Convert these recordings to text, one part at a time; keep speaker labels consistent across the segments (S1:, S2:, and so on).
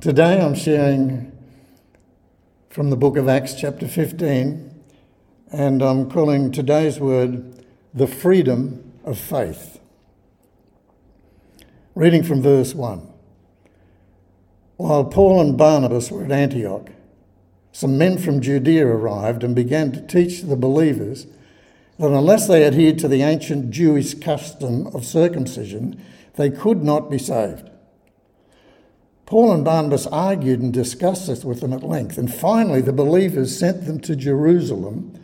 S1: Today I'm sharing from the book of Acts, chapter 15, and I'm calling today's word the freedom of faith. Reading from verse 1. While Paul and Barnabas were at Antioch, some men from Judea arrived and began to teach the believers that unless they adhered to the ancient Jewish custom of circumcision, they could not be saved. Paul and Barnabas argued and discussed this with them at length, and finally the believers sent them to Jerusalem,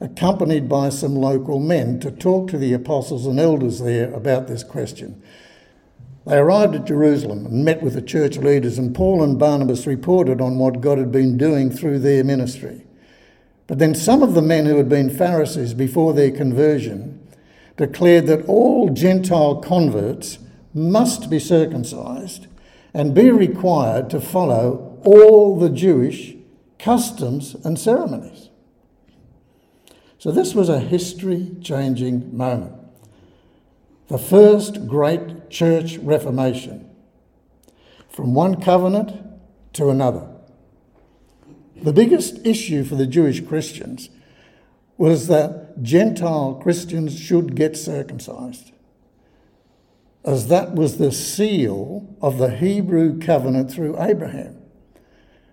S1: accompanied by some local men, to talk to the apostles and elders there about this question. They arrived at Jerusalem and met with the church leaders, and Paul and Barnabas reported on what God had been doing through their ministry. But then some of the men who had been Pharisees before their conversion declared that all Gentile converts must be circumcised and be required to follow all the Jewish customs and ceremonies. So, this was a history changing moment. The first great church reformation from one covenant to another. The biggest issue for the Jewish Christians was that Gentile Christians should get circumcised as that was the seal of the Hebrew covenant through Abraham.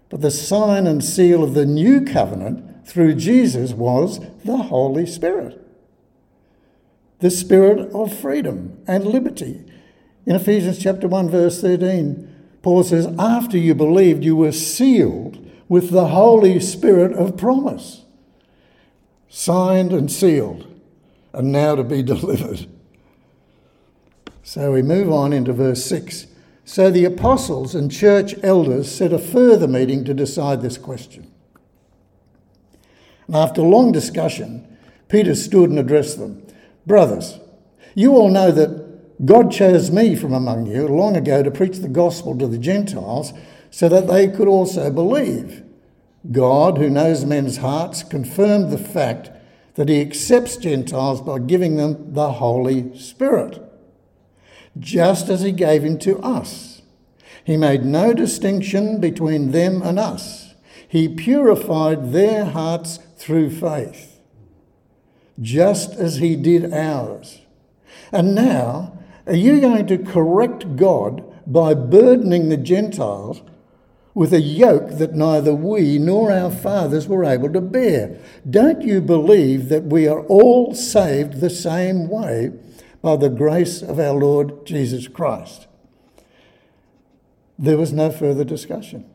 S1: But the sign and seal of the new covenant through Jesus was the Holy Spirit, the Spirit of freedom and liberty. In Ephesians chapter 1, verse 13, Paul says, After you believed, you were sealed with the Holy Spirit of promise, signed and sealed, and now to be delivered. So we move on into verse 6. So the apostles and church elders set a further meeting to decide this question. And after long discussion, Peter stood and addressed them Brothers, you all know that God chose me from among you long ago to preach the gospel to the Gentiles so that they could also believe. God, who knows men's hearts, confirmed the fact that he accepts Gentiles by giving them the Holy Spirit just as he gave him to us. He made no distinction between them and us. He purified their hearts through faith, just as he did ours. And now, are you going to correct God by burdening the Gentiles with a yoke that neither we nor our fathers were able to bear? Don't you believe that we are all saved the same way? By the grace of our Lord Jesus Christ. There was no further discussion.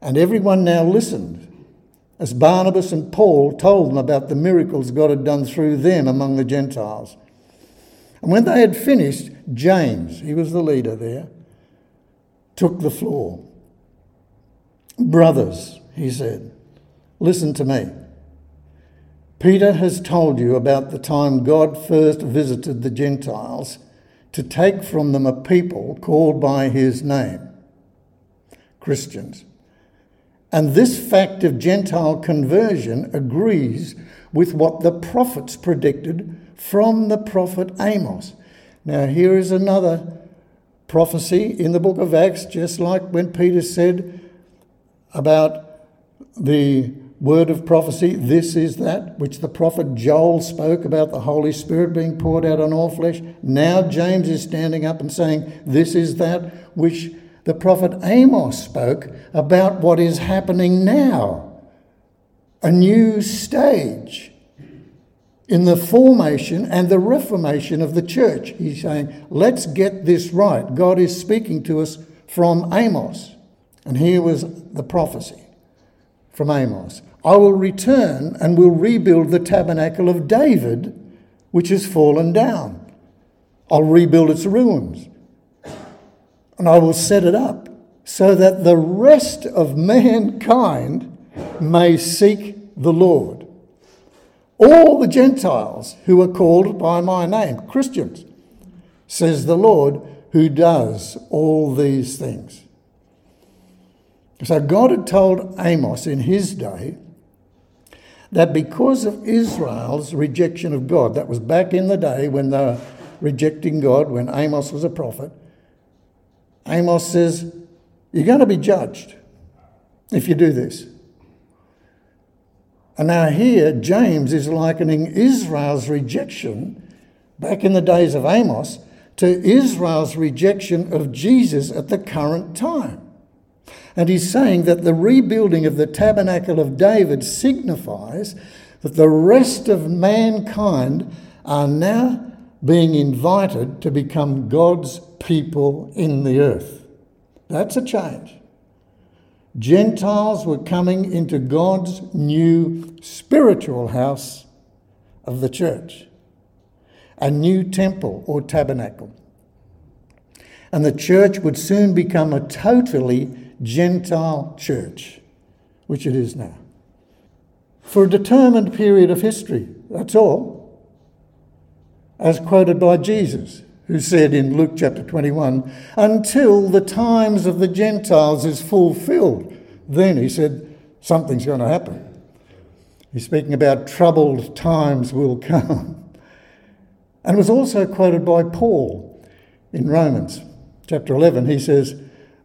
S1: And everyone now listened as Barnabas and Paul told them about the miracles God had done through them among the Gentiles. And when they had finished, James, he was the leader there, took the floor. Brothers, he said, listen to me. Peter has told you about the time God first visited the Gentiles to take from them a people called by his name Christians. And this fact of Gentile conversion agrees with what the prophets predicted from the prophet Amos. Now, here is another prophecy in the book of Acts, just like when Peter said about the word of prophecy. This is that which the prophet Joel spoke about the Holy Spirit being poured out on all flesh. Now James is standing up and saying, This is that which the prophet Amos spoke about what is happening now. A new stage in the formation and the reformation of the church. He's saying, Let's get this right. God is speaking to us from Amos. And here was the prophecy from Amos I will return and will rebuild the tabernacle of David, which has fallen down. I'll rebuild its ruins. And I will set it up so that the rest of mankind may seek the Lord. All the Gentiles who are called by my name, Christians, says the Lord, who does all these things. So God had told Amos in his day that because of Israel's rejection of God, that was back in the day when they were rejecting God, when Amos was a prophet, Amos says, You're going to be judged if you do this. And now, here, James is likening Israel's rejection back in the days of Amos to Israel's rejection of Jesus at the current time. And he's saying that the rebuilding of the tabernacle of David signifies that the rest of mankind are now being invited to become God's people in the earth. That's a change. Gentiles were coming into God's new spiritual house of the church, a new temple or tabernacle. And the church would soon become a totally Gentile church, which it is now. For a determined period of history, that's all, as quoted by Jesus who said in Luke chapter 21, until the times of the Gentiles is fulfilled. Then he said, something's going to happen. He's speaking about troubled times will come. And was also quoted by Paul in Romans chapter 11. He says,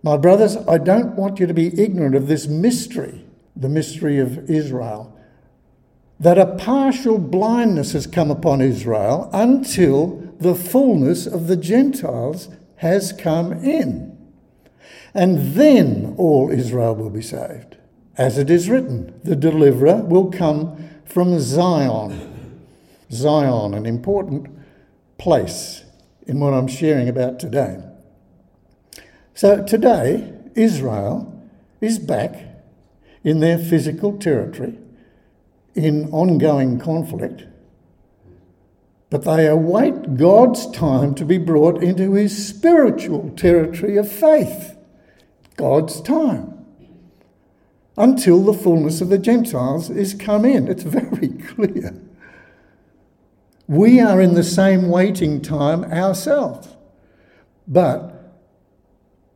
S1: My brothers, I don't want you to be ignorant of this mystery, the mystery of Israel, that a partial blindness has come upon Israel until the fullness of the Gentiles has come in. And then all Israel will be saved. As it is written, the deliverer will come from Zion. Zion, an important place in what I'm sharing about today. So today, Israel is back in their physical territory in ongoing conflict but they await God's time to be brought into his spiritual territory of faith. God's time. Until the fullness of the Gentiles is come in. It's very clear. We are in the same waiting time ourselves. But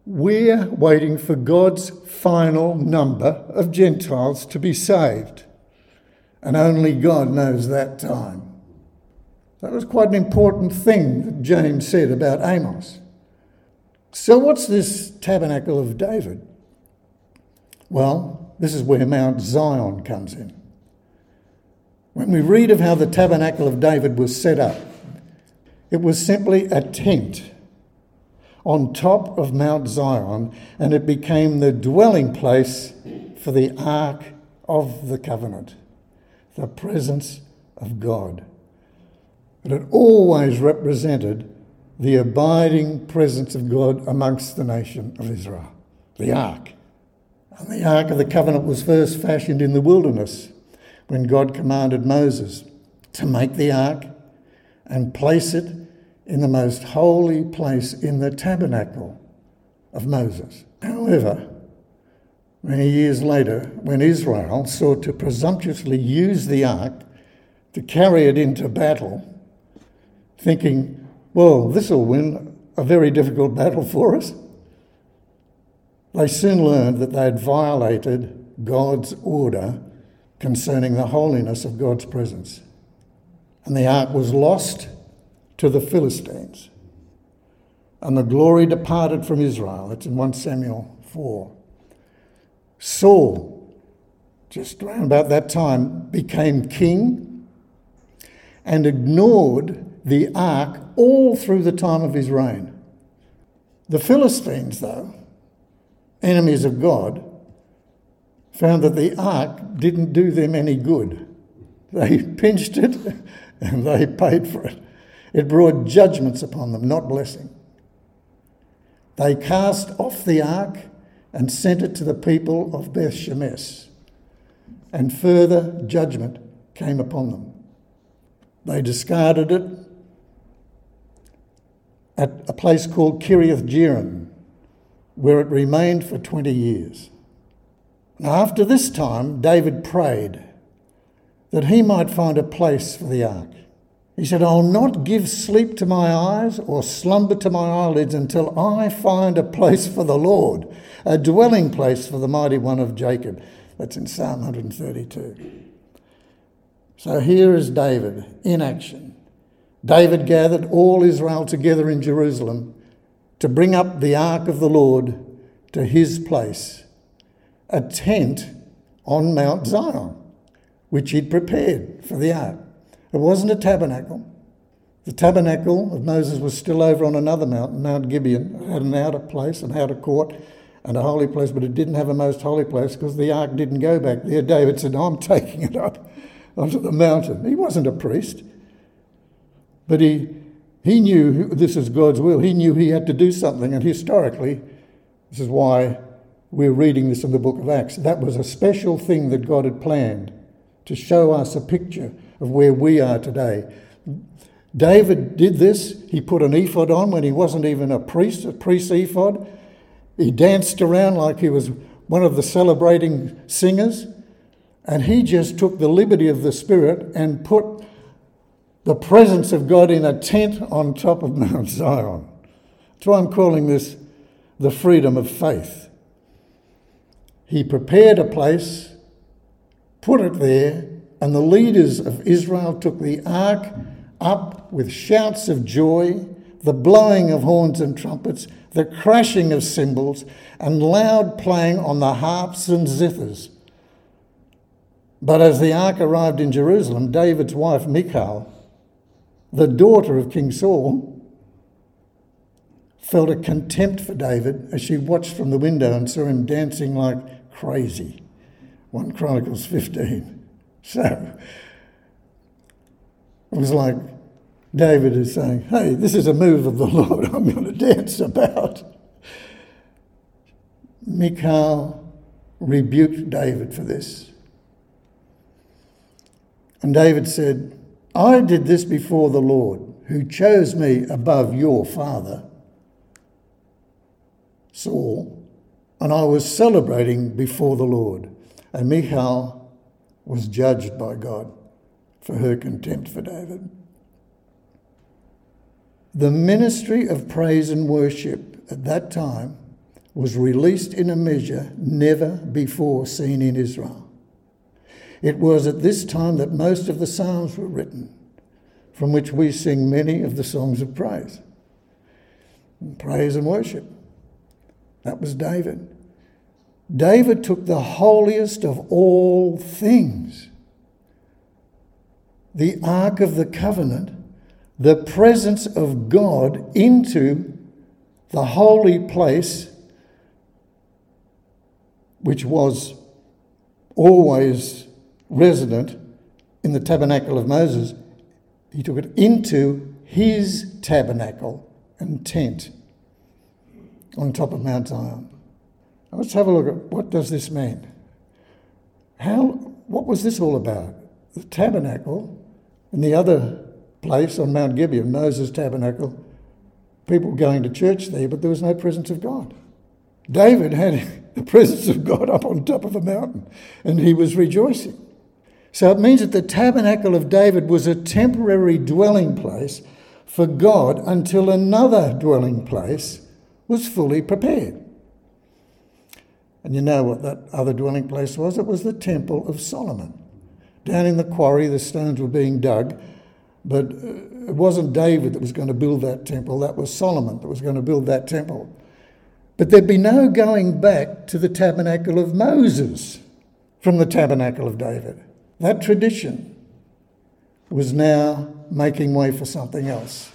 S1: we're waiting for God's final number of Gentiles to be saved. And only God knows that time. That was quite an important thing that James said about Amos. So, what's this tabernacle of David? Well, this is where Mount Zion comes in. When we read of how the tabernacle of David was set up, it was simply a tent on top of Mount Zion, and it became the dwelling place for the Ark of the Covenant, the presence of God but it always represented the abiding presence of God amongst the nation of Israel, the ark. And the ark of the covenant was first fashioned in the wilderness when God commanded Moses to make the ark and place it in the most holy place in the tabernacle of Moses. However, many years later, when Israel sought to presumptuously use the ark to carry it into battle, thinking, well, this will win a very difficult battle for us. They soon learned that they had violated God's order concerning the holiness of God's presence. And the ark was lost to the Philistines. And the glory departed from Israel. It's in 1 Samuel 4. Saul, just around about that time, became king and ignored the ark all through the time of his reign. The Philistines, though, enemies of God, found that the ark didn't do them any good. They pinched it and they paid for it. It brought judgments upon them, not blessing. They cast off the ark and sent it to the people of Beth Shemesh, and further judgment came upon them. They discarded it at a place called Kiriath Jearim, where it remained for 20 years. Now, after this time, David prayed that he might find a place for the ark. He said, I'll not give sleep to my eyes or slumber to my eyelids until I find a place for the Lord, a dwelling place for the mighty one of Jacob. That's in Psalm 132. So here is David in action. David gathered all Israel together in Jerusalem to bring up the ark of the Lord to his place, a tent on Mount Zion, which he'd prepared for the ark. It wasn't a tabernacle. The tabernacle of Moses was still over on another mountain, Mount Gibeon. It had an outer place, an outer court, and a holy place, but it didn't have a most holy place because the ark didn't go back there. David said, I'm taking it up onto the mountain. He wasn't a priest, but he, he knew this is God's will. He knew he had to do something, and historically, this is why we're reading this in the book of Acts. That was a special thing that God had planned to show us a picture of where we are today. David did this. He put an ephod on when he wasn't even a priest, a priest ephod. He danced around like he was one of the celebrating singers. And he just took the liberty of the Spirit and put the presence of God in a tent on top of Mount Zion. That's why I'm calling this the freedom of faith. He prepared a place, put it there, and the leaders of Israel took the ark up with shouts of joy, the blowing of horns and trumpets, the crashing of cymbals, and loud playing on the harps and zithers. But as the ark arrived in Jerusalem, David's wife Michal, the daughter of King Saul, felt a contempt for David as she watched from the window and saw him dancing like crazy. 1 Chronicles 15. So it was like David is saying, Hey, this is a move of the Lord I'm going to dance about. Michal rebuked David for this. And David said, I did this before the Lord, who chose me above your father, Saul, and I was celebrating before the Lord. And Michal was judged by God for her contempt for David. The ministry of praise and worship at that time was released in a measure never before seen in Israel. It was at this time that most of the Psalms were written, from which we sing many of the songs of praise. Praise and worship. That was David. David took the holiest of all things, the Ark of the Covenant, the presence of God, into the holy place, which was always resident in the tabernacle of Moses. He took it into his tabernacle and tent on top of Mount Zion. Let's have a look at what does this mean? How, what was this all about? The tabernacle and the other place on Mount Gibeon, Moses' tabernacle, people going to church there, but there was no presence of God. David had the presence of God up on top of a mountain and he was rejoicing. So it means that the tabernacle of David was a temporary dwelling place for God until another dwelling place was fully prepared. And you know what that other dwelling place was? It was the Temple of Solomon. Down in the quarry, the stones were being dug, but uh, it wasn't David that was going to build that temple, that was Solomon that was going to build that temple. But there'd be no going back to the tabernacle of Moses from the tabernacle of David. That tradition was now making way for something else.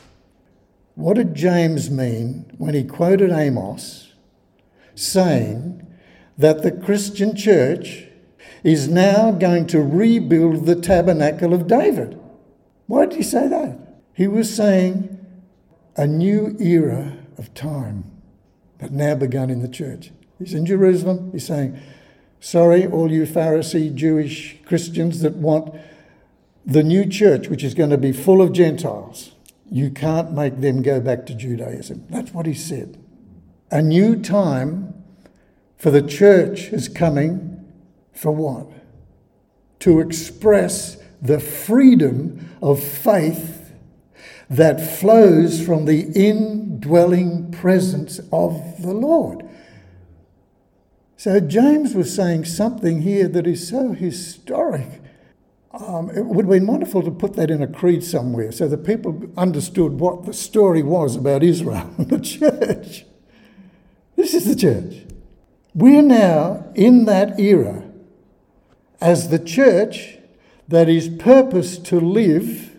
S1: What did James mean when he quoted Amos saying that the Christian church is now going to rebuild the tabernacle of David? Why did he say that? He was saying a new era of time had now begun in the church. He's in Jerusalem. He's saying, Sorry, all you Pharisee Jewish Christians that want the new church, which is going to be full of Gentiles. You can't make them go back to Judaism. That's what he said. A new time for the church is coming for what? To express the freedom of faith that flows from the indwelling presence of the Lord. So James was saying something here that is so historic. Um, it would have been wonderful to put that in a creed somewhere so that people understood what the story was about Israel and the church. This is the church. We're now in that era as the church that is purposed to live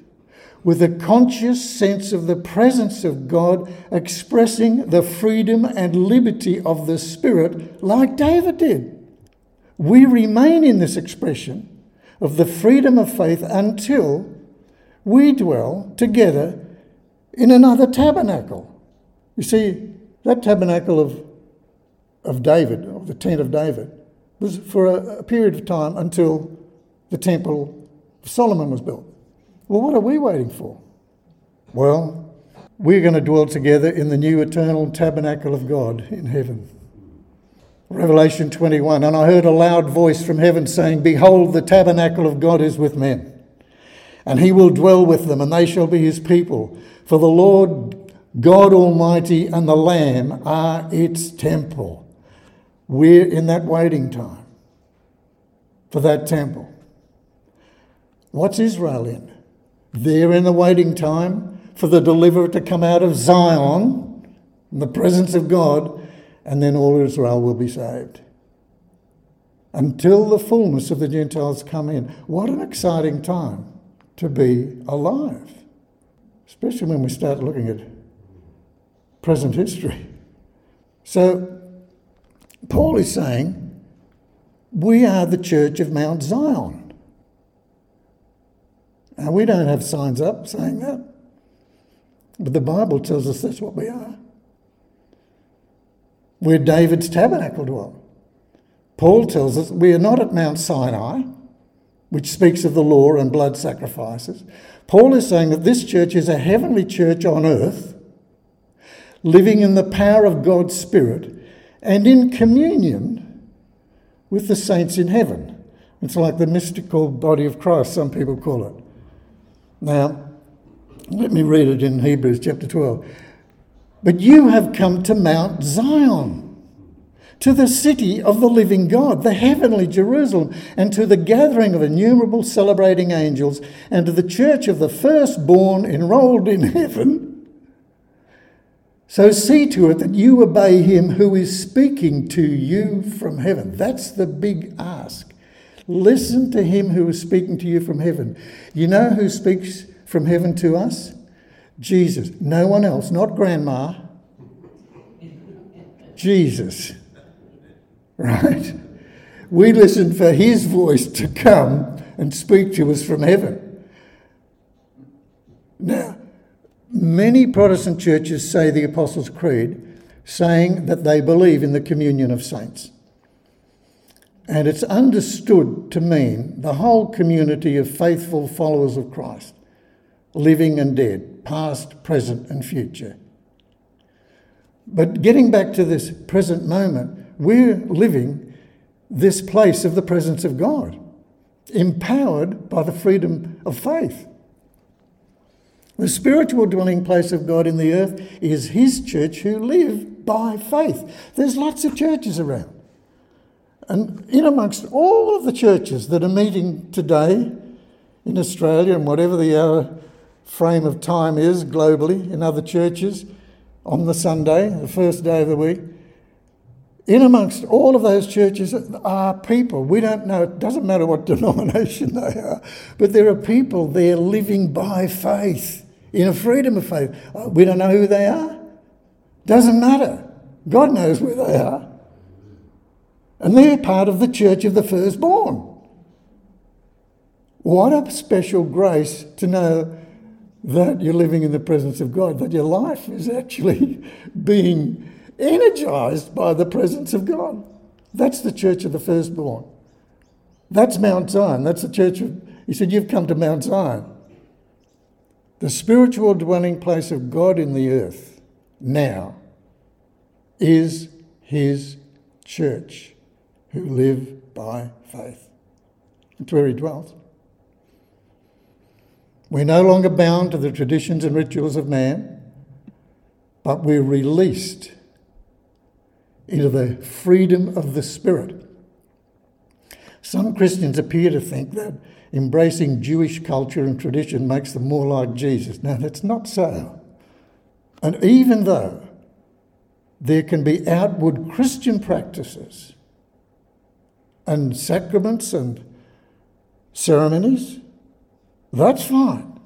S1: with a conscious sense of the presence of God, expressing the freedom and liberty of the Spirit, like David did. We remain in this expression of the freedom of faith until we dwell together in another tabernacle. You see, that tabernacle of, of David, of the tent of David, was for a, a period of time until the temple of Solomon was built. Well, what are we waiting for? Well, we're going to dwell together in the new eternal tabernacle of God in heaven. Revelation 21 And I heard a loud voice from heaven saying, Behold, the tabernacle of God is with men, and he will dwell with them, and they shall be his people. For the Lord God Almighty and the Lamb are its temple. We're in that waiting time for that temple. What's Israel in? They're in the waiting time for the deliverer to come out of Zion, in the presence of God, and then all Israel will be saved. Until the fullness of the Gentiles come in. What an exciting time to be alive, especially when we start looking at present history. So, Paul is saying, we are the church of Mount Zion. Now, we don't have signs up saying that, but the Bible tells us that's what we are where David's tabernacle dwelt. Paul tells us we are not at Mount Sinai, which speaks of the law and blood sacrifices. Paul is saying that this church is a heavenly church on earth, living in the power of God's Spirit and in communion with the saints in heaven. It's like the mystical body of Christ, some people call it. Now, let me read it in Hebrews chapter 12. But you have come to Mount Zion, to the city of the living God, the heavenly Jerusalem, and to the gathering of innumerable celebrating angels, and to the church of the firstborn enrolled in heaven. So see to it that you obey him who is speaking to you from heaven. That's the big ask. Listen to him who is speaking to you from heaven. You know who speaks from heaven to us? Jesus. No one else, not grandma. Jesus. Right? We listen for his voice to come and speak to us from heaven. Now, many Protestant churches say the Apostles' Creed, saying that they believe in the communion of saints. And it's understood to mean the whole community of faithful followers of Christ living and dead, past, present, and future. But getting back to this present moment, we're living this place of the presence of God, empowered by the freedom of faith. The spiritual dwelling place of God in the earth is His church who live by faith. There's lots of churches around. And in amongst all of the churches that are meeting today in Australia and whatever the hour frame of time is globally in other churches on the Sunday, the first day of the week. In amongst all of those churches are people. We don't know, it doesn't matter what denomination they are, but there are people there living by faith, in a freedom of faith. Uh, we don't know who they are. Doesn't matter. God knows where they are. And they're part of the church of the firstborn. What a special grace to know that you're living in the presence of God, that your life is actually being energized by the presence of God. That's the church of the firstborn. That's Mount Zion. That's the church of, he said, You've come to Mount Zion. The spiritual dwelling place of God in the earth now is his church who live by faith. It's where he dwells. We're no longer bound to the traditions and rituals of man, but we're released into the freedom of the Spirit. Some Christians appear to think that embracing Jewish culture and tradition makes them more like Jesus. Now, that's not so. And even though there can be outward Christian practices and sacraments and ceremonies, that's fine.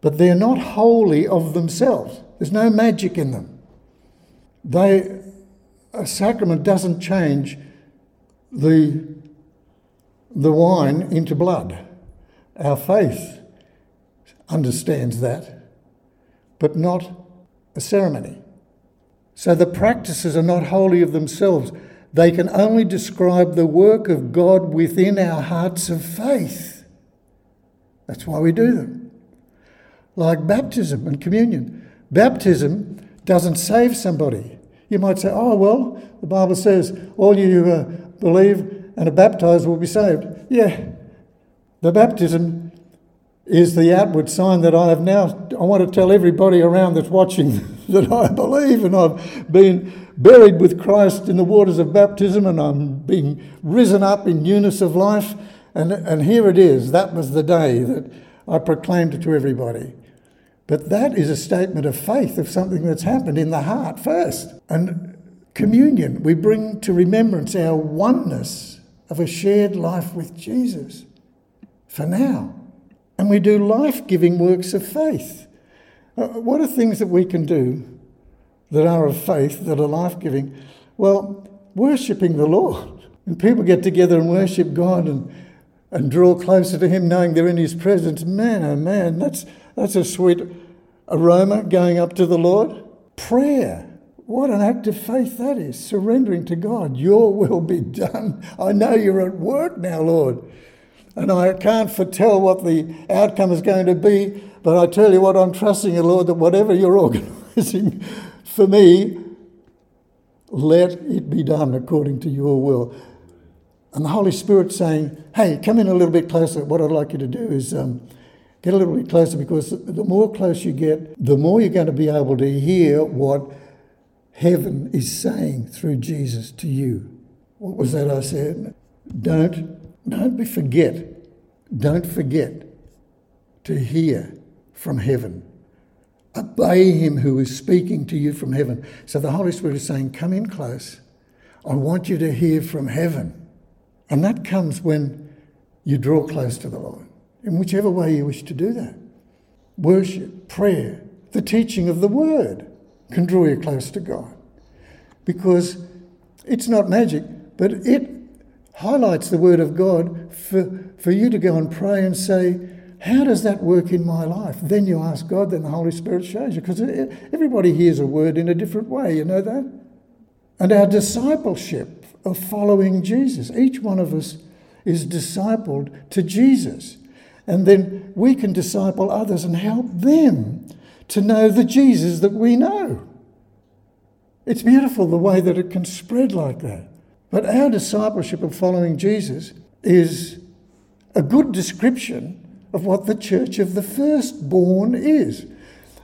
S1: But they're not wholly of themselves. There's no magic in them. They, a sacrament doesn't change the, the wine into blood. Our faith understands that, but not a ceremony. So the practices are not wholly of themselves. They can only describe the work of God within our hearts of faith. That's why we do them. Like baptism and communion. Baptism doesn't save somebody. You might say, oh, well, the Bible says all you uh, believe and are baptized will be saved. Yeah, the baptism is the outward sign that I have now. I want to tell everybody around that's watching that I believe and I've been buried with Christ in the waters of baptism and I'm being risen up in newness of life. And, and here it is. That was the day that I proclaimed it to everybody. But that is a statement of faith of something that's happened in the heart first. And communion, we bring to remembrance our oneness of a shared life with Jesus for now. And we do life giving works of faith. Uh, what are things that we can do that are of faith, that are life giving? Well, worshipping the Lord. When people get together and worship God and, and draw closer to Him, knowing they're in His presence, man, oh man, that's, that's a sweet aroma going up to the Lord. Prayer. What an act of faith that is, surrendering to God. Your will be done. I know you're at work now, Lord. And I can't foretell what the outcome is going to be, but I tell you what, I'm trusting you, Lord, that whatever you're organising for me, let it be done according to your will. And the Holy Spirit saying, hey, come in a little bit closer. What I'd like you to do is um, get a little bit closer because the more close you get, the more you're going to be able to hear what heaven is saying through Jesus to you. What was that I said? Don't, don't be forget. Don't forget to hear from heaven. Obey him who is speaking to you from heaven. So the Holy Spirit is saying, Come in close. I want you to hear from heaven. And that comes when you draw close to the Lord, in whichever way you wish to do that. Worship, prayer, the teaching of the word can draw you close to God. Because it's not magic, but it highlights the word of God for, for you to go and pray and say, how does that work in my life? Then you ask God, then the Holy Spirit shows you. Because everybody hears a word in a different way, you know that? And our discipleship of following Jesus, each one of us is discipled to Jesus. And then we can disciple others and help them to know the Jesus that we know. It's beautiful the way that it can spread like that. But our discipleship of following Jesus is a good description of what the church of the firstborn is.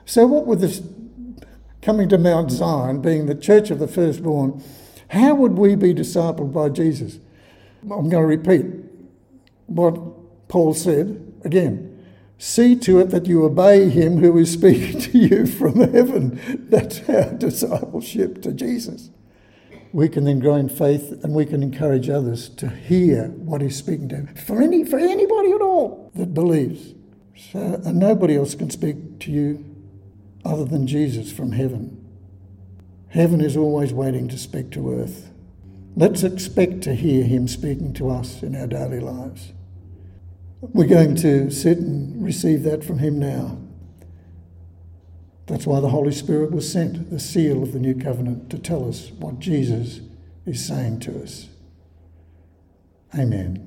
S1: So, what would this coming to Mount Zion, being the church of the firstborn, how would we be discipled by Jesus? I'm going to repeat what Paul said again. See to it that you obey him who is speaking to you from heaven. That's our discipleship to Jesus. We can then grow in faith and we can encourage others to hear what he's speaking to. For any for anybody at all that believes. So, and nobody else can speak to you other than Jesus from heaven. Heaven is always waiting to speak to earth. Let's expect to hear him speaking to us in our daily lives. We're going to sit and receive that from him now. That's why the Holy Spirit was sent, the seal of the new covenant, to tell us what Jesus is saying to us. Amen.